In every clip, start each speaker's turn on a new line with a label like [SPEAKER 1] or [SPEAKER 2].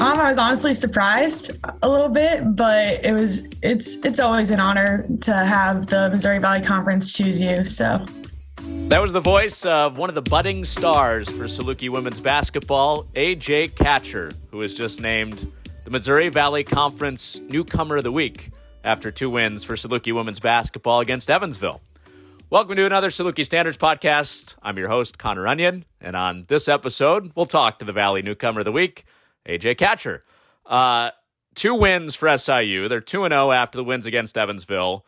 [SPEAKER 1] Um, I was honestly surprised a little bit, but it was it's it's always an honor to have the Missouri Valley Conference choose you. So
[SPEAKER 2] that was the voice of one of the budding stars for Saluki women's basketball, AJ Catcher, who was just named the Missouri Valley Conference Newcomer of the Week after two wins for Saluki women's basketball against Evansville. Welcome to another Saluki Standards podcast. I'm your host, Connor Onion, and on this episode, we'll talk to the Valley Newcomer of the Week, AJ Catcher. Uh, two wins for SIU. They're 2 0 after the wins against Evansville.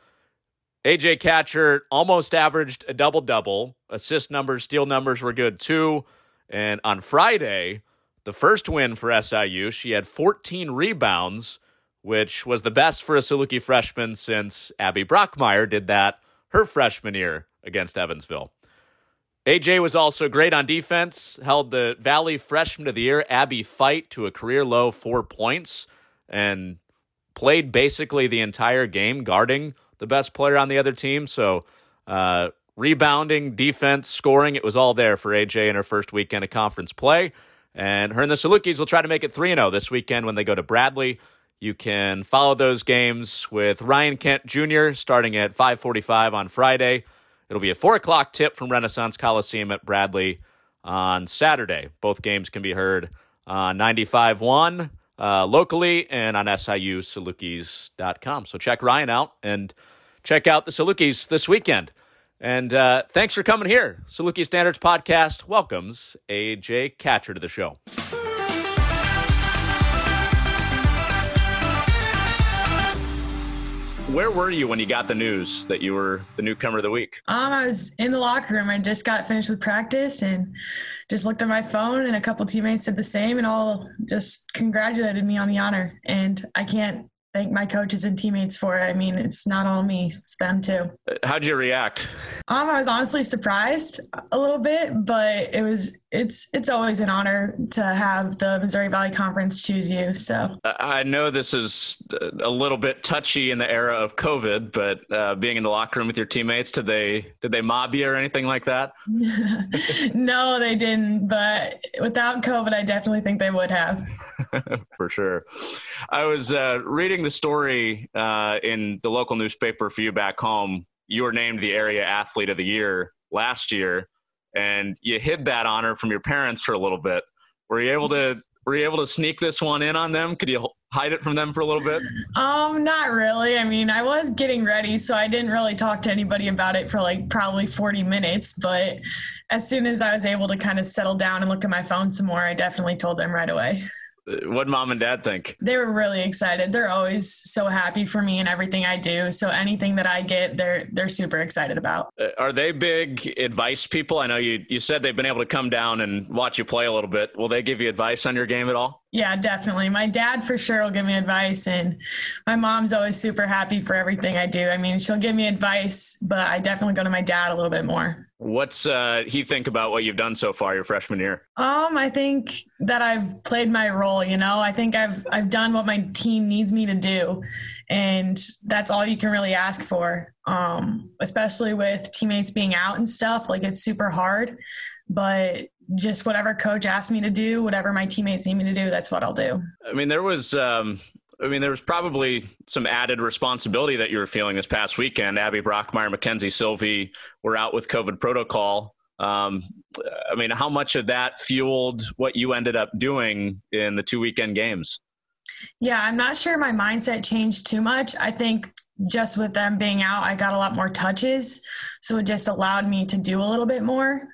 [SPEAKER 2] AJ Catcher almost averaged a double double. Assist numbers, steal numbers were good too. And on Friday, the first win for SIU, she had 14 rebounds, which was the best for a Saluki freshman since Abby Brockmeyer did that her freshman year against Evansville. AJ was also great on defense, held the Valley Freshman of the Year, Abby Feit, to a career low four points, and played basically the entire game guarding the best player on the other team. So, uh, rebounding, defense, scoring, it was all there for AJ in her first weekend of conference play. And her and the Salukis will try to make it 3 0 this weekend when they go to Bradley. You can follow those games with Ryan Kent Jr. starting at 545 on Friday. It'll be a four o'clock tip from Renaissance Coliseum at Bradley on Saturday. Both games can be heard on 95.1 uh, locally and on SIUSalukis.com. So check Ryan out and check out the Salukis this weekend. And uh, thanks for coming here. Saluki Standards Podcast welcomes AJ Catcher to the show. Where were you when you got the news that you were the newcomer of the week?
[SPEAKER 1] Um, I was in the locker room. I just got finished with practice and just looked at my phone, and a couple teammates did the same, and all just congratulated me on the honor. And I can't thank my coaches and teammates for it. I mean, it's not all me; it's them too.
[SPEAKER 2] How'd you react?
[SPEAKER 1] Um, I was honestly surprised a little bit, but it was it's it's always an honor to have the Missouri Valley Conference choose you. So
[SPEAKER 2] I know this is a little bit touchy in the era of COVID, but uh, being in the locker room with your teammates, did they did they mob you or anything like that?
[SPEAKER 1] no, they didn't. But without COVID, I definitely think they would have.
[SPEAKER 2] For sure. I was uh, reading the story uh, in the local newspaper for you back home. You were named the area athlete of the year last year and you hid that honor from your parents for a little bit. Were you able to were you able to sneak this one in on them? Could you hide it from them for a little bit?
[SPEAKER 1] Um, not really. I mean, I was getting ready, so I didn't really talk to anybody about it for like probably 40 minutes. But as soon as I was able to kind of settle down and look at my phone some more, I definitely told them right away.
[SPEAKER 2] What mom and dad think?
[SPEAKER 1] They were really excited. They're always so happy for me and everything I do. So anything that I get, they're they're super excited about.
[SPEAKER 2] Uh, are they big advice people? I know you you said they've been able to come down and watch you play a little bit. Will they give you advice on your game at all?
[SPEAKER 1] Yeah, definitely. My dad for sure will give me advice, and my mom's always super happy for everything I do. I mean, she'll give me advice, but I definitely go to my dad a little bit more.
[SPEAKER 2] What's uh, he think about what you've done so far your freshman year?
[SPEAKER 1] Um, I think that I've played my role. You know, I think I've I've done what my team needs me to do, and that's all you can really ask for. Um, especially with teammates being out and stuff, like it's super hard. But just whatever coach asks me to do, whatever my teammates need me to do, that's what I'll do.
[SPEAKER 2] I mean, there was, um, I mean, there was probably some added responsibility that you were feeling this past weekend. Abby Brockmeyer, Makenzie Silvey were out with COVID protocol. Um, I mean, how much of that fueled what you ended up doing in the two weekend games?
[SPEAKER 1] Yeah, I'm not sure my mindset changed too much. I think just with them being out, I got a lot more touches. So it just allowed me to do a little bit more.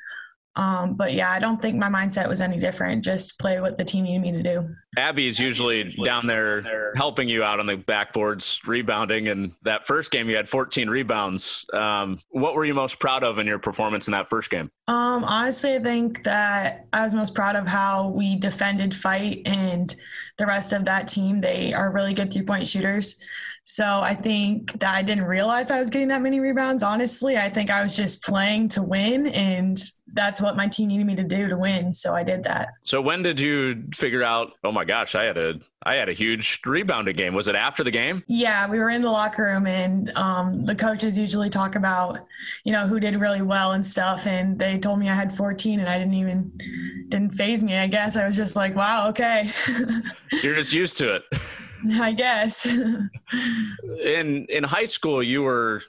[SPEAKER 1] Um, but yeah, I don't think my mindset was any different. Just play what the team needed me to do.
[SPEAKER 2] Abby is usually down there helping you out on the backboards, rebounding. And that first game, you had 14 rebounds. Um, what were you most proud of in your performance in that first game?
[SPEAKER 1] Um, honestly, I think that I was most proud of how we defended Feit and the rest of that team. They are really good three point shooters. So I think that I didn't realize I was getting that many rebounds. Honestly, I think I was just playing to win and that's what my team needed me to do to win. So I did that.
[SPEAKER 2] So when did you figure out, oh my gosh, I had a I had a huge rebounding game. Was it after the game?
[SPEAKER 1] Yeah, we were in the locker room and um, the coaches usually talk about, you know, who did really well and stuff. And they told me I had 14 and I didn't even didn't faze me. I guess I was just like, wow, okay.
[SPEAKER 2] You're just used to it.
[SPEAKER 1] I guess.
[SPEAKER 2] in in high school, you were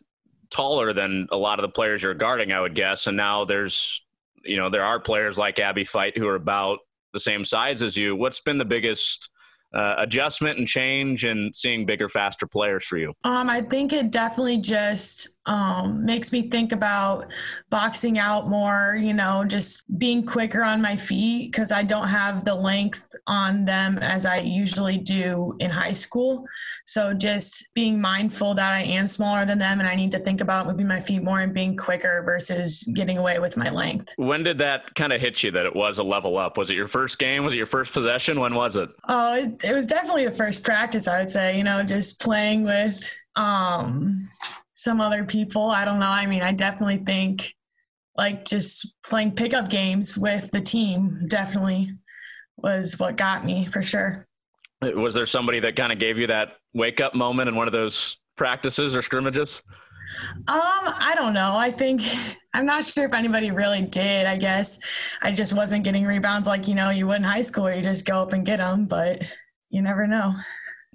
[SPEAKER 2] taller than a lot of the players you're guarding, I would guess. And now there's, you know, there are players like Abby Feit who are about the same size as you. What's been the biggest uh, adjustment and change and seeing bigger, faster players for you?
[SPEAKER 1] Um, I think it definitely just um, makes me think about boxing out more, you know, just being quicker on my feet because I don't have the length on them as I usually do in high school. So just being mindful that I am smaller than them and I need to think about moving my feet more and being quicker versus getting away with my length.
[SPEAKER 2] When did that kind of hit you that it was a level up? Was it your first game? Was it your first possession? When was it?
[SPEAKER 1] Oh, it, it was definitely the first practice, I would say, you know, just playing with um, some other people. I don't know. I mean, I definitely think like just playing pickup games with the team definitely was what got me for sure.
[SPEAKER 2] Was there somebody that kind of gave you that wake up moment in one of those practices or scrimmages?
[SPEAKER 1] Um, I don't know. I think I'm not sure if anybody really did. I guess I just wasn't getting rebounds like you know you would in high school. You just go up and get them, but you never know.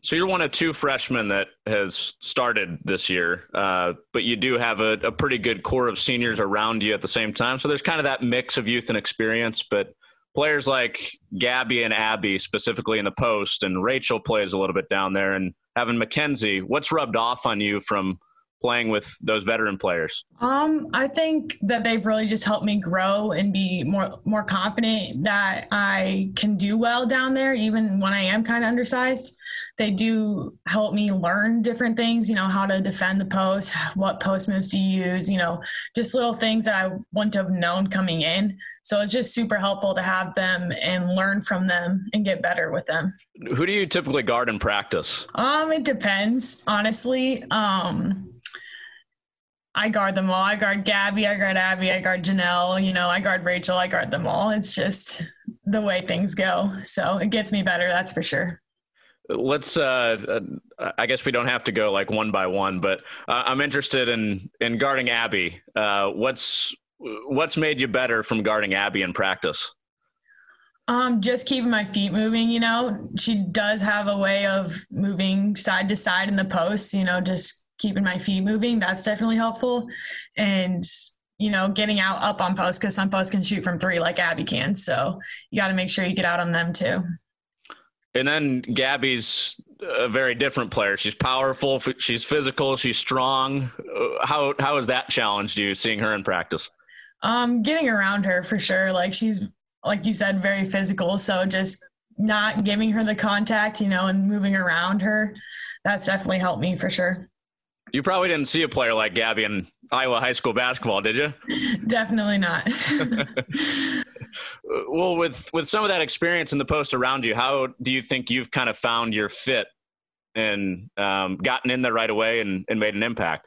[SPEAKER 2] So you're one of two freshmen that has started this year, uh, but you do have a, a, pretty good core of seniors around you at the same time. So there's kind of that mix of youth and experience. But players like Gabby and Abby, specifically in the post, and Rachel plays a little bit down there, and having Mackenzie, what's rubbed off on you from playing with those veteran players?
[SPEAKER 1] Um, I think that they've really just helped me grow and be more more confident that I can do well down there, even when I am kind of undersized. They do help me learn different things, you know, how to defend the post, what post moves to use, you know, just little things that I wouldn't have known coming in. So it's just super helpful to have them and learn from them and get better with them.
[SPEAKER 2] Who do you typically guard in practice?
[SPEAKER 1] Um, it depends, honestly. Um, I guard them all. I guard Gabby, I guard Abby, I guard Janelle, you know, I guard Rachel, I guard them all. It's just the way things go. So it gets me better, that's for sure.
[SPEAKER 2] Let's uh, uh I guess we don't have to go like one by one, but uh, I'm interested in in guarding Abby. Uh, what's what's made you better from guarding Abby in practice?
[SPEAKER 1] Um, just keeping my feet moving, you know. She does have a way of moving side to side in the post, you know, just keeping my feet moving. That's definitely helpful. And, you know, getting out up on posts because some posts can shoot from three like Abby can. So you got to make sure you get out on them too.
[SPEAKER 2] And then Gabby's a very different player. She's powerful. She's physical. She's strong. How how has that challenged you seeing her in practice?
[SPEAKER 1] Um, getting around her for sure. Like she's like you said, very physical. So just not giving her the contact, you know, and moving around her, that's definitely helped me for sure.
[SPEAKER 2] You probably didn't see a player like Gabby in Iowa high school basketball, did you?
[SPEAKER 1] Definitely not.
[SPEAKER 2] well, with with some of that experience in the post around you, how do you think you've kind of found your fit and um, gotten in there right away and, and made an impact?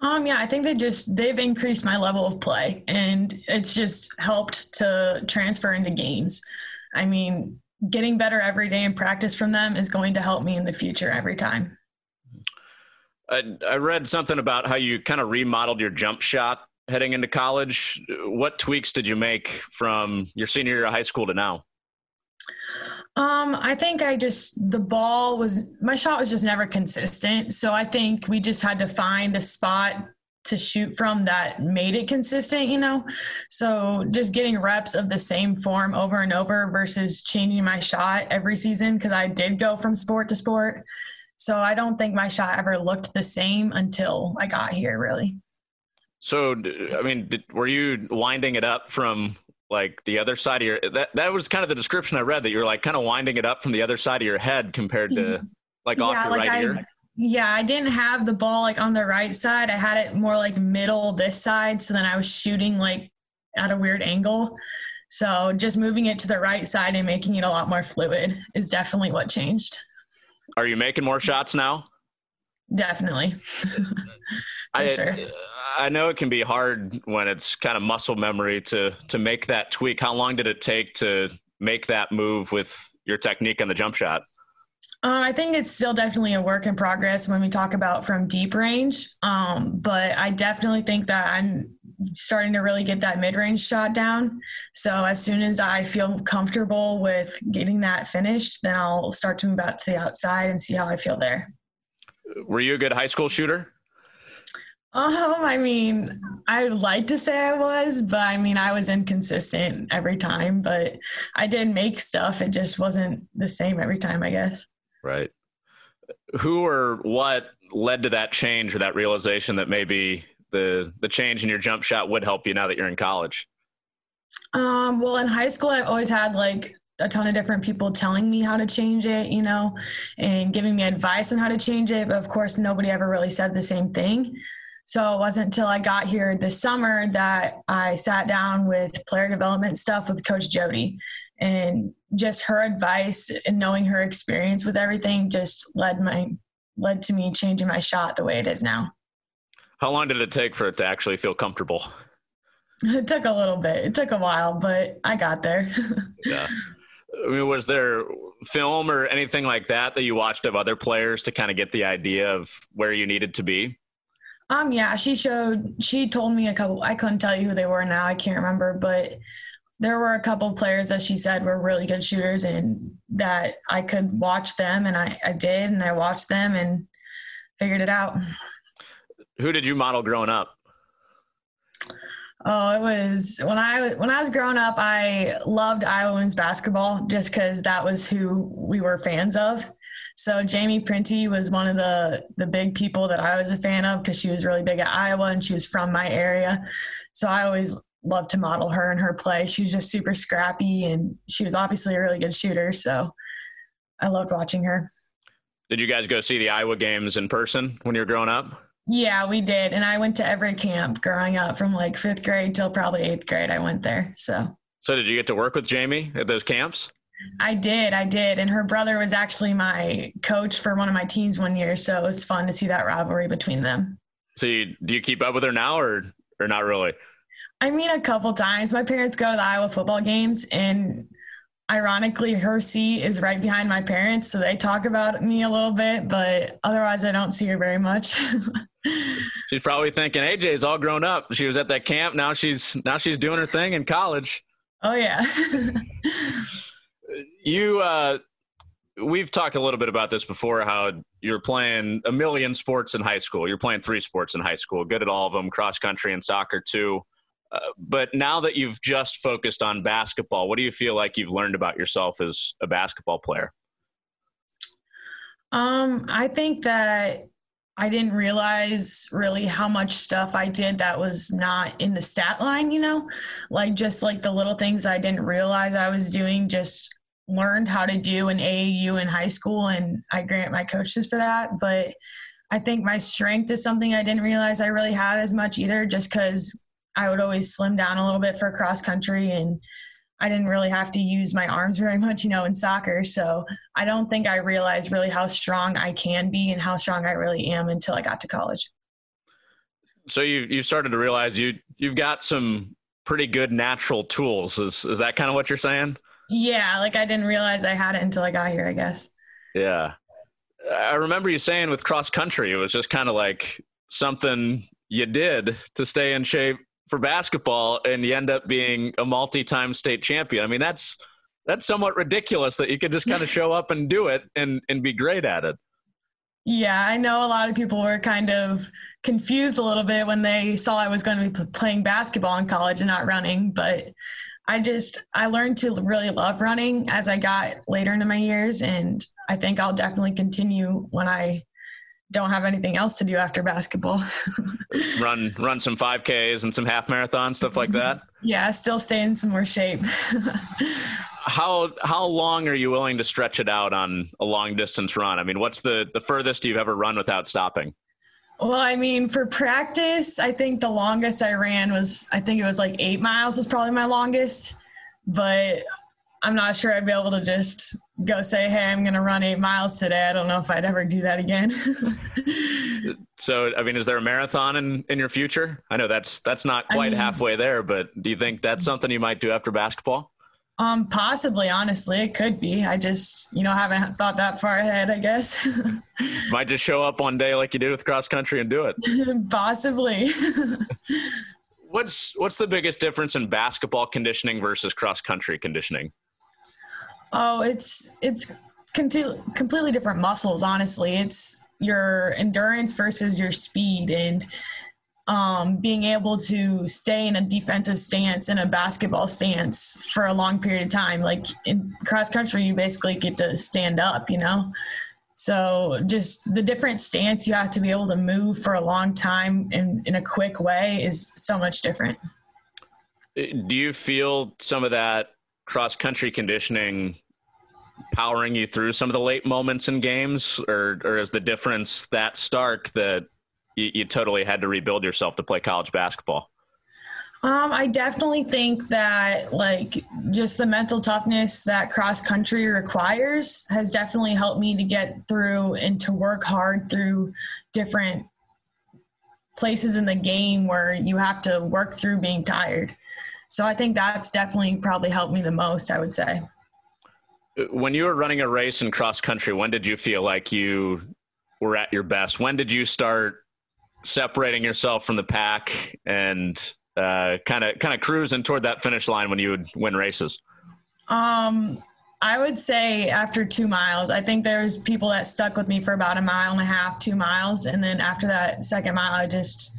[SPEAKER 1] Um, yeah, I think they just they've increased my level of play, and it's just helped to transfer into games. I mean, getting better every day in practice from them is going to help me in the future every time.
[SPEAKER 2] I, I read something about how you kind of remodeled your jump shot heading into college. What tweaks did you make from your senior year of high school to now?
[SPEAKER 1] Um, I think I just the ball was my shot was just never consistent. So I think we just had to find a spot to shoot from that made it consistent, you know? So just getting reps of the same form over and over versus changing my shot every season because I did go from sport to sport. So I don't think my shot ever looked the same until I got here, really.
[SPEAKER 2] So, I mean, did, were you winding it up from like the other side of your that that was kind of the description I read that you're like kind of winding it up from the other side of your head compared to like off yeah, your like right I, ear.
[SPEAKER 1] Yeah, I didn't have the ball like on the right side. I had it more like middle this side. So then I was shooting like at a weird angle. So just moving it to the right side and making it a lot more fluid is definitely what changed.
[SPEAKER 2] Are you making more shots now?
[SPEAKER 1] Definitely.
[SPEAKER 2] I,
[SPEAKER 1] sure.
[SPEAKER 2] I know it can be hard when it's kind of muscle memory to to make that tweak. How long did it take to make that move with your technique on the jump shot?
[SPEAKER 1] Uh, I think it's still definitely a work in progress when we talk about from deep range. Um, but I definitely think that I'm starting to really get that mid range shot down. So as soon as I feel comfortable with getting that finished, then I'll start to move out to the outside and see how I feel there.
[SPEAKER 2] Were you a good high school shooter?
[SPEAKER 1] Um, I mean, I like to say I was, but I mean, I was inconsistent every time, but I did make stuff. It just wasn't the same every time, I guess.
[SPEAKER 2] Right. Who or what led to that change or that realization that maybe the the change in your jump shot would help you now that you're in college?
[SPEAKER 1] Um, well, in high school, I've always had like a ton of different people telling me how to change it, you know, and giving me advice on how to change it. But of course, nobody ever really said the same thing. So it wasn't until I got here this summer that I sat down with player development stuff with Coach Jody. And just her advice and knowing her experience with everything just led my led to me changing my shot the way it is now.
[SPEAKER 2] How long did it take for it to actually feel comfortable?
[SPEAKER 1] It took a little bit. It took a while, but I got there.
[SPEAKER 2] yeah. I mean, was there film or anything like that that you watched of other players to kind of get the idea of where you needed to be?
[SPEAKER 1] Um, yeah, she showed, she told me a couple, I couldn't tell you who they were now. I can't remember, but there were a couple players that she said were really good shooters and that I could watch them. And I, I did, and I watched them and figured it out.
[SPEAKER 2] Who did you model growing up?
[SPEAKER 1] Oh, it was when I when I was growing up. I loved Iowa women's basketball just because that was who we were fans of. So Jaime Printy was one of the the big people that I was a fan of because she was really big at Iowa and she was from my area. So I always loved to model her and her play. She was just super scrappy and she was obviously a really good shooter. So I loved watching her.
[SPEAKER 2] Did you guys go see the Iowa games in person when you were growing up?
[SPEAKER 1] Yeah, we did. And I went to every camp growing up from like fifth grade till probably eighth grade. I went there. So
[SPEAKER 2] So did you get to work with Jamie at those camps?
[SPEAKER 1] I did, I did. And her brother was actually my coach for one of my teams one year, so it was fun to see that rivalry between them.
[SPEAKER 2] So you, do you keep up with her now or or not really?
[SPEAKER 1] I mean a couple times. My parents go to the Iowa football games and ironically her seat is right behind my parents, so they talk about me a little bit, but otherwise I don't see her very much.
[SPEAKER 2] she's probably thinking AJ's all grown up. She was at that camp, now she's now she's doing her thing in college.
[SPEAKER 1] Oh yeah.
[SPEAKER 2] you uh, we've talked a little bit about this before how you're playing a million sports in high school you're playing three sports in high school good at all of them cross country and soccer too uh, but now that you've just focused on basketball what do you feel like you've learned about yourself as a basketball player
[SPEAKER 1] um, i think that I didn't realize really how much stuff I did that was not in the stat line, you know, like just like the little things I didn't realize I was doing, just learned how to do in AAU in high school. And I grant my coaches for that. But I think my strength is something I didn't realize I really had as much either, just because I would always slim down a little bit for cross country and I didn't really have to use my arms very much, you know, in soccer. So I don't think I realized really how strong I can be and how strong I really am until I got to college.
[SPEAKER 2] So you you started to realize you you've got some pretty good natural tools. Is is that kind of what you're saying?
[SPEAKER 1] Yeah, like I didn't realize I had it until I got here, I guess.
[SPEAKER 2] Yeah. I remember you saying with cross country, it was just kind of like something you did to stay in shape for basketball and you end up being a multi-time state champion. I mean, that's that's somewhat ridiculous that you could just kind of show up and do it and and be great at it.
[SPEAKER 1] Yeah, I know a lot of people were kind of confused a little bit when they saw I was going to be playing basketball in college and not running, but I just I learned to really love running as I got later into my years and I think I'll definitely continue when I don't have anything else to do after basketball.
[SPEAKER 2] run run some 5Ks and some half marathon stuff like that.
[SPEAKER 1] Yeah, still stay in some more shape.
[SPEAKER 2] how how long are you willing to stretch it out on a long distance run? I mean, what's the the furthest you've ever run without stopping?
[SPEAKER 1] Well, I mean, for practice, I think the longest I ran was I think it was like 8 miles is probably my longest, but I'm not sure I'd be able to just go say, "Hey, I'm going to run eight miles today." I don't know if I'd ever do that again.
[SPEAKER 2] so, I mean, is there a marathon in in your future? I know that's that's not quite I mean, halfway there, but do you think that's something you might do after basketball?
[SPEAKER 1] Um, possibly. Honestly, it could be. I just, you know, haven't thought that far ahead. I guess.
[SPEAKER 2] Might just show up one day like you did with cross country and do
[SPEAKER 1] it. possibly.
[SPEAKER 2] what's what's the biggest difference in basketball conditioning versus cross country conditioning?
[SPEAKER 1] Oh, it's it's completely different muscles. Honestly, it's your endurance versus your speed and um, being able to stay in a defensive stance in a basketball stance for a long period of time. Like in cross country, you basically get to stand up, you know? So just the different stance you have to be able to move for a long time in, in a quick way is so much different.
[SPEAKER 2] Do you feel some of that cross country conditioning powering you through some of the late moments in games or, or is the difference that stark that you, you totally had to rebuild yourself to play college basketball?
[SPEAKER 1] Um, I definitely think that like just the mental toughness that cross country requires has definitely helped me to get through and to work hard through different places in the game where you have to work through being tired. So I think that's definitely probably helped me the most, I would say.
[SPEAKER 2] When you were running a race in cross country, when did you feel like you were at your best? When did you start separating yourself from the pack and kind of kind of cruising toward that finish line when you would win races?
[SPEAKER 1] Um, I would say after two miles. I think there's people that stuck with me for about a mile and a half, two miles, and then after that second mile, I just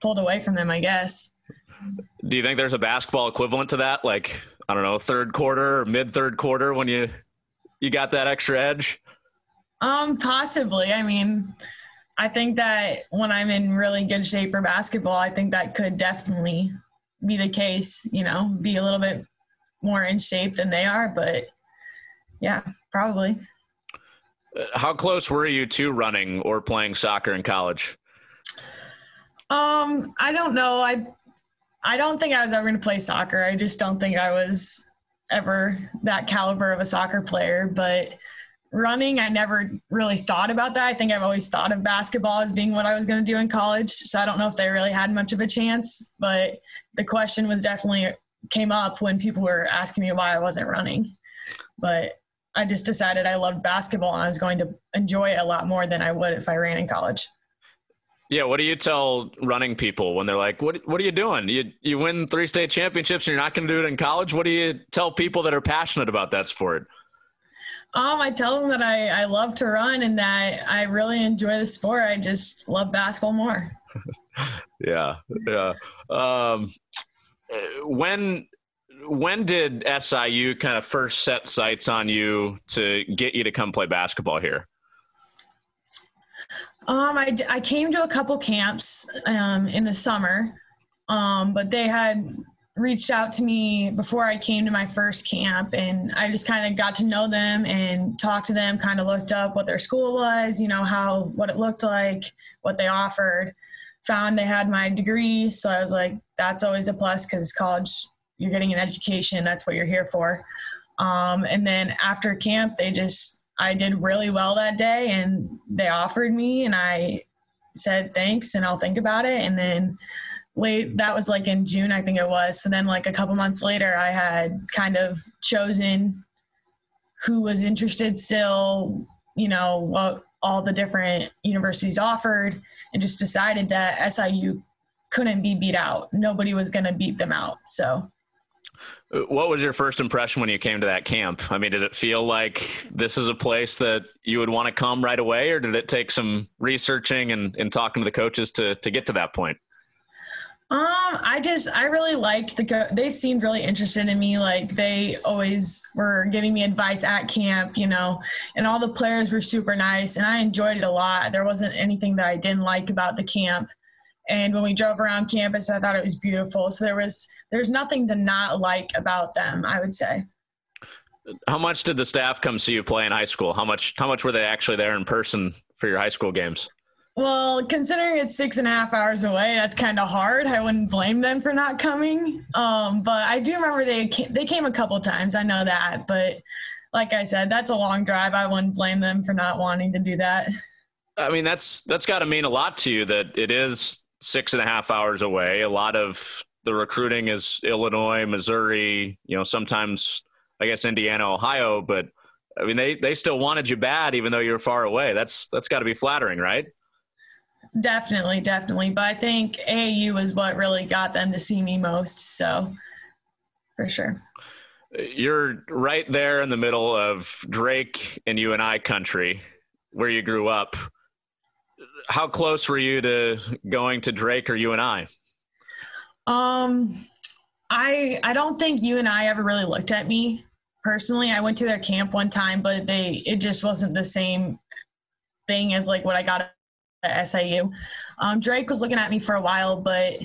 [SPEAKER 1] pulled away from them. I guess.
[SPEAKER 2] Do you think there's a basketball equivalent to that? Like I don't know, third quarter or mid third quarter when you you got that extra edge?
[SPEAKER 1] Um, possibly. I mean, I think that when I'm in really good shape for basketball, I think that could definitely be the case, you know, be a little bit more in shape than they are. But yeah, probably.
[SPEAKER 2] Uh, how close were you to running or playing soccer in college?
[SPEAKER 1] Um, I don't know. I I don't think I was ever going to play soccer. I just don't think I was ever that caliber of a soccer player, but running i never really thought about that. I think i've always thought of basketball as being what i was going to do in college so i don't know if they really had much of a chance but the question was definitely came up when people were asking me why i wasn't running. But i just decided i loved basketball and i was going to enjoy it a lot more than i would if i ran in college
[SPEAKER 2] yeah, what do you tell running people when they're like, "What What are you doing? You you win three state championships and you're not going to do it in college? What do you tell people that are passionate about that sport?"
[SPEAKER 1] Um, I tell them that I, I love to run and that I really enjoy the sport. I just love basketball more.
[SPEAKER 2] yeah, yeah. Um, when when did SIU kind of first set sights on you to get you to come play basketball here?
[SPEAKER 1] Um, I, I came to a couple camps um, in the summer, um, but they had reached out to me before I came to my first camp and I just kind of got to know them and talked to them, kind of looked up what their school was, you know, how what it looked like, what they offered. Found they had my degree, so I was like that's always a plus cuz college you're getting an education, that's what you're here for. Um, and then after camp, they just I did really well that day and they offered me and I said thanks and I'll think about it and then late that was like in June I think it was. So then like a couple months later I had kind of chosen who was interested still, you know, what all the different universities offered and just decided that SIU couldn't be beat out. Nobody was going to beat them out. So
[SPEAKER 2] what was your first impression when you came to that camp? I mean, did it feel like this is a place that you would want to come right away, or did it take some researching and, and talking to the coaches to, to get to that point?
[SPEAKER 1] Um, I just I really liked the co- they seemed really interested in me. Like they always were giving me advice at camp, you know, and all the players were super nice, and I enjoyed it a lot. There wasn't anything that I didn't like about the camp. And when we drove around campus, I thought it was beautiful. So there was there's nothing to not like about them. I would say.
[SPEAKER 2] How much did the staff come see you play in high school? How much how much were they actually there in person for your high school games?
[SPEAKER 1] Well, considering it's six and a half hours away, that's kind of hard. I wouldn't blame them for not coming. Um, but I do remember they came, they came a couple times. I know that, but like I said, that's a long drive. I wouldn't blame them for not wanting to do that.
[SPEAKER 2] I mean, that's that's got to mean a lot to you that it is six and a half hours away. A lot of the recruiting is Illinois, Missouri, you know, sometimes I guess Indiana, Ohio, but I mean they they still wanted you bad even though you're far away. That's that's got to be flattering, right?
[SPEAKER 1] Definitely, definitely. But I think AAU was what really got them to see me most. So, for sure.
[SPEAKER 2] You're right there in the middle of Drake and UNI country where you grew up. How close were you to going to Drake or UNI?
[SPEAKER 1] Um, I I don't think UNI ever really looked at me personally. I went to their camp one time, but they it just wasn't the same thing as like what I got at SIU. Um, Drake was looking at me for a while, but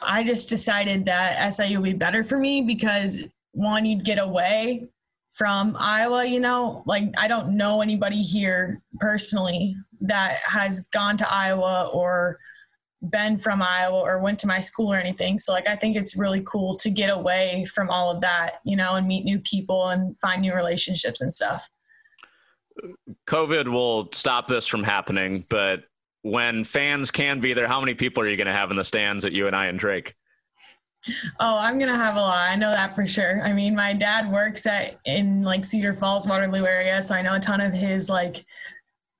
[SPEAKER 1] I just decided that SIU would be better for me because one, you'd get away from Iowa, you know, like I don't know anybody here personally that has gone to Iowa or been from Iowa or went to my school or anything. So like I think it's really cool to get away from all of that, you know, and meet new people and find new relationships and stuff.
[SPEAKER 2] COVID will stop this from happening, but when fans can be there, how many people are you going to have in the stands at UNI and Drake?
[SPEAKER 1] Oh, I'm gonna have a lot. I know that for sure. I mean, my dad works at in like Cedar Falls, Waterloo area, so I know a ton of his like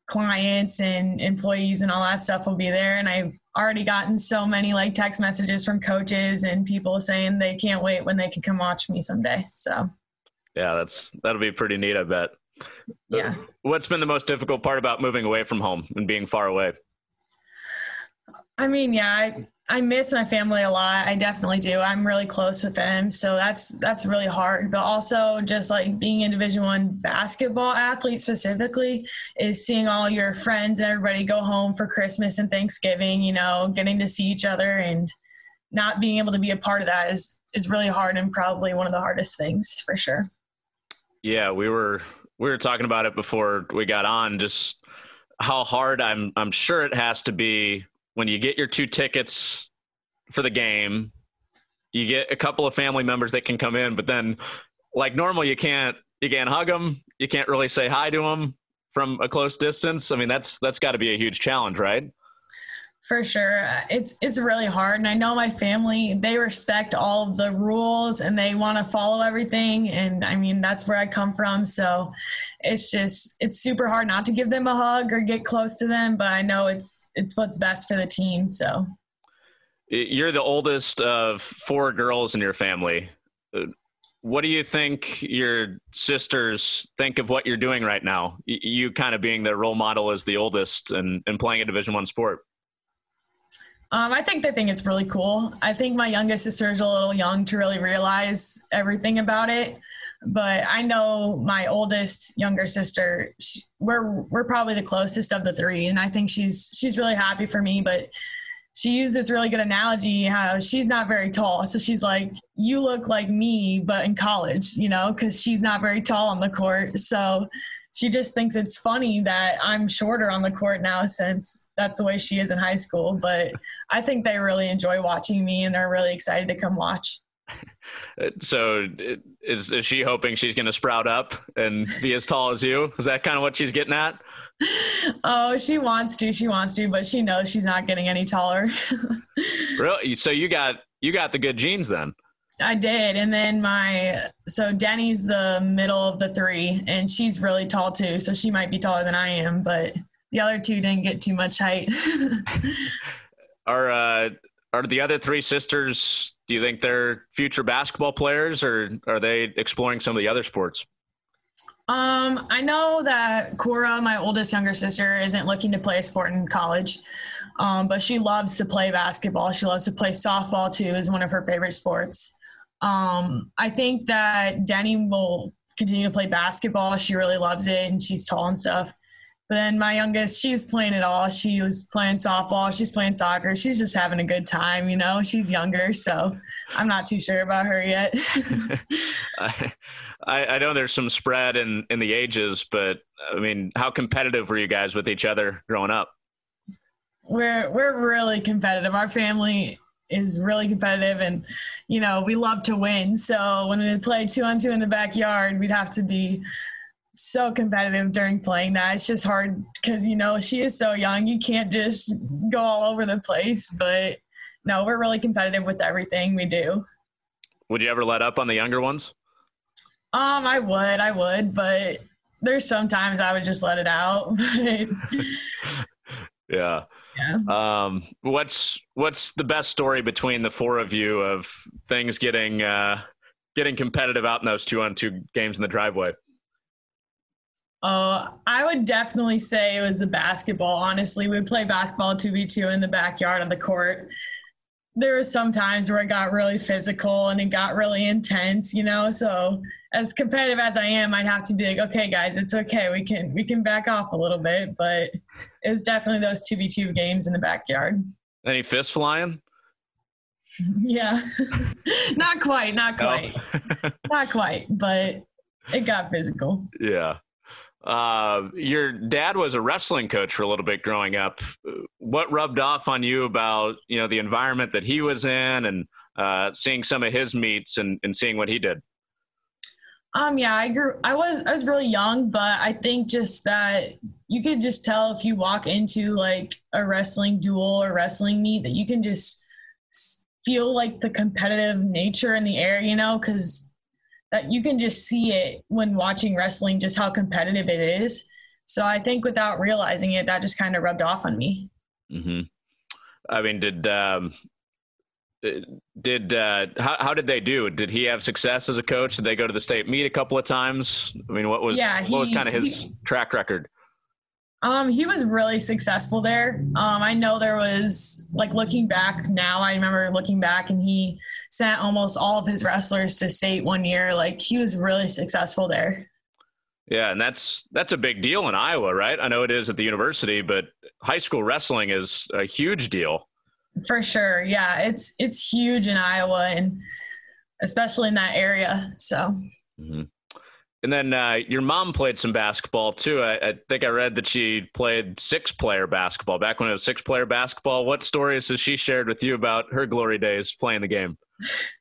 [SPEAKER 1] clients and employees and all that stuff will be there. And I've already gotten so many like text messages from coaches and people saying they can't wait when they can come watch me someday. So
[SPEAKER 2] yeah, that's that'll be pretty neat. I bet.
[SPEAKER 1] Yeah.
[SPEAKER 2] What's been the most difficult part about moving away from home and being far away?
[SPEAKER 1] I mean, yeah, I, I miss my family a lot. I definitely do. I'm really close with them, so that's that's really hard. But also, just like being a Division One basketball athlete specifically, is seeing all your friends and everybody go home for Christmas and Thanksgiving. You know, getting to see each other and not being able to be a part of that is is really hard and probably one of the hardest things for sure.
[SPEAKER 2] Yeah, we were we were talking about it before we got on. Just how hard I'm I'm sure it has to be when you get your two tickets for the game, you get a couple of family members that can come in, but then like normal, you can't you can't hug them, you can't really say hi to them from a close distance. I mean, that's that's got to be a huge challenge, right?
[SPEAKER 1] For sure. It's it's really hard and I know my family, they respect all of the rules and they want to follow everything and I mean, that's where I come from, so it's just it's super hard not to give them a hug or get close to them, but I know it's it's what's best for the team, so
[SPEAKER 2] You're the oldest of four girls in your family. Uh, what do you think your sisters think of what you're doing right now? You kind of being the role model as the oldest and, and playing a Division One sport.
[SPEAKER 1] Um, I think they think it's really cool. I think my youngest sister is a little young to really realize everything about it, but I know my oldest younger sister. She, we're we're probably the closest of the three, and I think she's she's really happy for me. But she used this really good analogy how she's not very tall, so she's like, "You look like me, but in college," you know, because she's not very tall on the court. So she just thinks it's funny that I'm shorter on the court now since that's the way she is in high school. But I think they really enjoy watching me and are really excited to come watch.
[SPEAKER 2] So is is she hoping she's going to sprout up and be as tall as you? Is that kind of what she's getting at?
[SPEAKER 1] Oh, she wants to. She wants to, but she knows she's not getting any taller.
[SPEAKER 2] really? So you got you got the good genes then.
[SPEAKER 1] I did. And then my, so Denny's the middle of the three, and she's really tall too. So she might be taller than I am, but the other two didn't get too much height.
[SPEAKER 2] are, uh, are the other three sisters, do you think they're future basketball players or are they exploring some of the other sports?
[SPEAKER 1] Um, I know that Cora, my oldest younger sister, isn't looking to play a sport in college, um, but she loves to play basketball. She loves to play softball too, is one of her favorite sports. Um, I think that Denny will continue to play basketball. She really loves it and she's tall and stuff. But then my youngest, she's playing it all. She was playing softball, she's playing soccer. She's just having a good time, you know. She's younger, so I'm not too sure about her yet.
[SPEAKER 2] I, I know there's some spread in, in the ages, but I mean, how competitive were you guys with each other growing up?
[SPEAKER 1] We're we're really competitive. Our family is really competitive and you know we love to win. So when we play two on two in the backyard we'd have to be so competitive during playing that. It's just hard because you know she is so young you can't just go all over the place but no we're really competitive with everything we do.
[SPEAKER 2] Would you ever let up on the younger ones?
[SPEAKER 1] Um i would i would but there's sometimes i would just let it out
[SPEAKER 2] yeah yeah. Um, what's what's the best story between the four of you of things getting uh, getting competitive out in those two on two games in the driveway?
[SPEAKER 1] Uh, I would definitely say it was the basketball. Honestly, we'd play basketball two v two in the backyard on the court. There were some times where it got really physical and it got really intense, you know. So as competitive as I am, I'd have to be like, okay, guys, it's okay. We can we can back off a little bit, but it was definitely those two v two games in the backyard.
[SPEAKER 2] Any fists flying?
[SPEAKER 1] yeah, not quite, not quite, no. not quite, but it got physical.
[SPEAKER 2] Yeah. Uh, your dad was a wrestling coach for a little bit growing up. What rubbed off on you about you know the environment that he was in and uh, seeing some of his meets and, and seeing what he did?
[SPEAKER 1] Um, yeah, I grew. I was I was really young, but I think just that you could just tell if you walk into like a wrestling duel or wrestling meet that you can just feel like the competitive nature in the air, you know, because that you can just see it when watching wrestling, just how competitive it is. So I think without realizing it, that just kind of rubbed off on me.
[SPEAKER 2] Mm-hmm. I mean, did um, did uh, how, how did they do? Did he have success as a coach? Did they go to the state meet a couple of times? I mean, what was yeah, he, what was kind of his he, track record?
[SPEAKER 1] Um, he was really successful there. Um, I know there was like looking back now. I remember looking back, and he sent almost all of his wrestlers to state one year. Like he was really successful there.
[SPEAKER 2] Yeah, and that's that's a big deal in Iowa, right? I know it is at the university, but high school wrestling is a huge deal.
[SPEAKER 1] For sure. Yeah. It's it's huge in Iowa and especially in that area. So mm-hmm.
[SPEAKER 2] And then uh, your mom played some basketball too. I, I, think I read that she played six player basketball back when it was six player basketball. What stories has she shared with you about her glory days playing the game?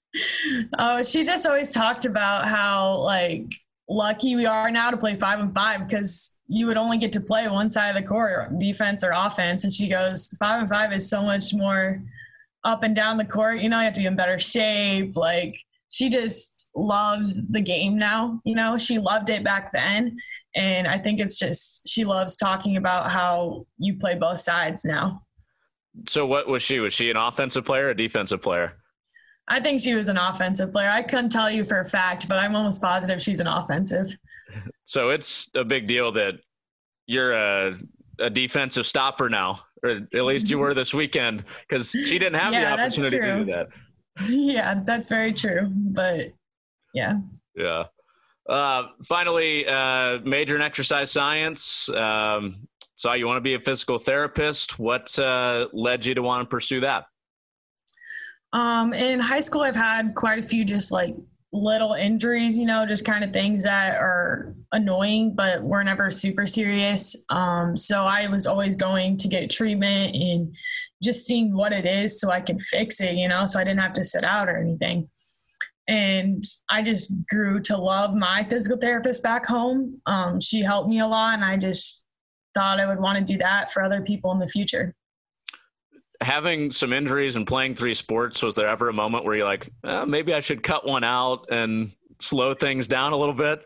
[SPEAKER 1] oh, she just always talked about how like lucky we are now to play five and five because you would only get to play one side of the court, defense or offense. And she goes, five and five is so much more up and down the court. You know, you have to be in better shape. Like she just loves the game now. You know, she loved it back then. And I think it's just, she loves talking about how you play both sides now.
[SPEAKER 2] So what was she? Was she an offensive player, a defensive player?
[SPEAKER 1] I think she was an offensive player. I couldn't tell you for a fact, but I'm almost positive she's an offensive.
[SPEAKER 2] So it's a big deal that you're a, a defensive stopper now, or at least you were this weekend, because she didn't have yeah, the opportunity to do that.
[SPEAKER 1] Yeah, that's very true. But yeah.
[SPEAKER 2] Yeah. Uh, finally, uh, major in exercise science. Um, saw you want to be a physical therapist. What uh, led you to want to pursue that?
[SPEAKER 1] Um, in high school, I've had quite a few just like little injuries, you know, just kind of things that are annoying, but were never super serious. Um, so I was always going to get treatment and just seeing what it is so I could fix it, you know, so I didn't have to sit out or anything. And I just grew to love my physical therapist back home. Um, she helped me a lot, and I just thought I would want to do that for other people in the future
[SPEAKER 2] having some injuries and playing three sports, was there ever a moment where you're like, eh, maybe I should cut one out and slow things down a little bit?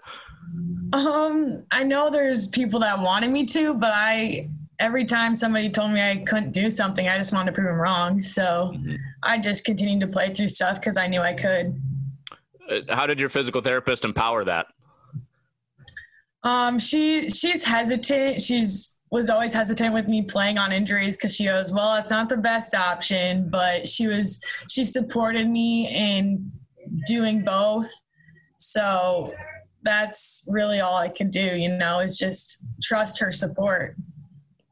[SPEAKER 1] Um, I know there's people that wanted me to, but I every time somebody told me I couldn't do something, I just wanted to prove them wrong. So mm-hmm. I just continued to play through stuff because I knew I could.
[SPEAKER 2] Uh, how did your physical therapist empower that?
[SPEAKER 1] Um, she she's hesitant. She's was always hesitant with me playing on injuries because she goes, well, it's not the best option, but she was she supported me in doing both. So that's really all I could do, you know, is just trust her support.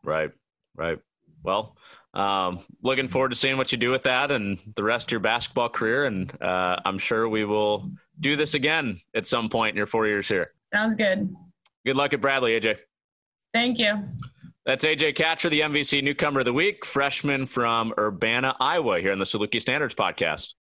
[SPEAKER 2] Right, right. Well, um, looking forward to seeing what you do with that and the rest of your basketball career. And uh, I'm sure we will do this again at some point in your four years here.
[SPEAKER 1] Sounds good.
[SPEAKER 2] Good luck at Bradley, AJ.
[SPEAKER 1] Thank you.
[SPEAKER 2] That's AJ Catcher, the MVC newcomer of the week, freshman from Urbana, Iowa, here on the Saluki Standards podcast.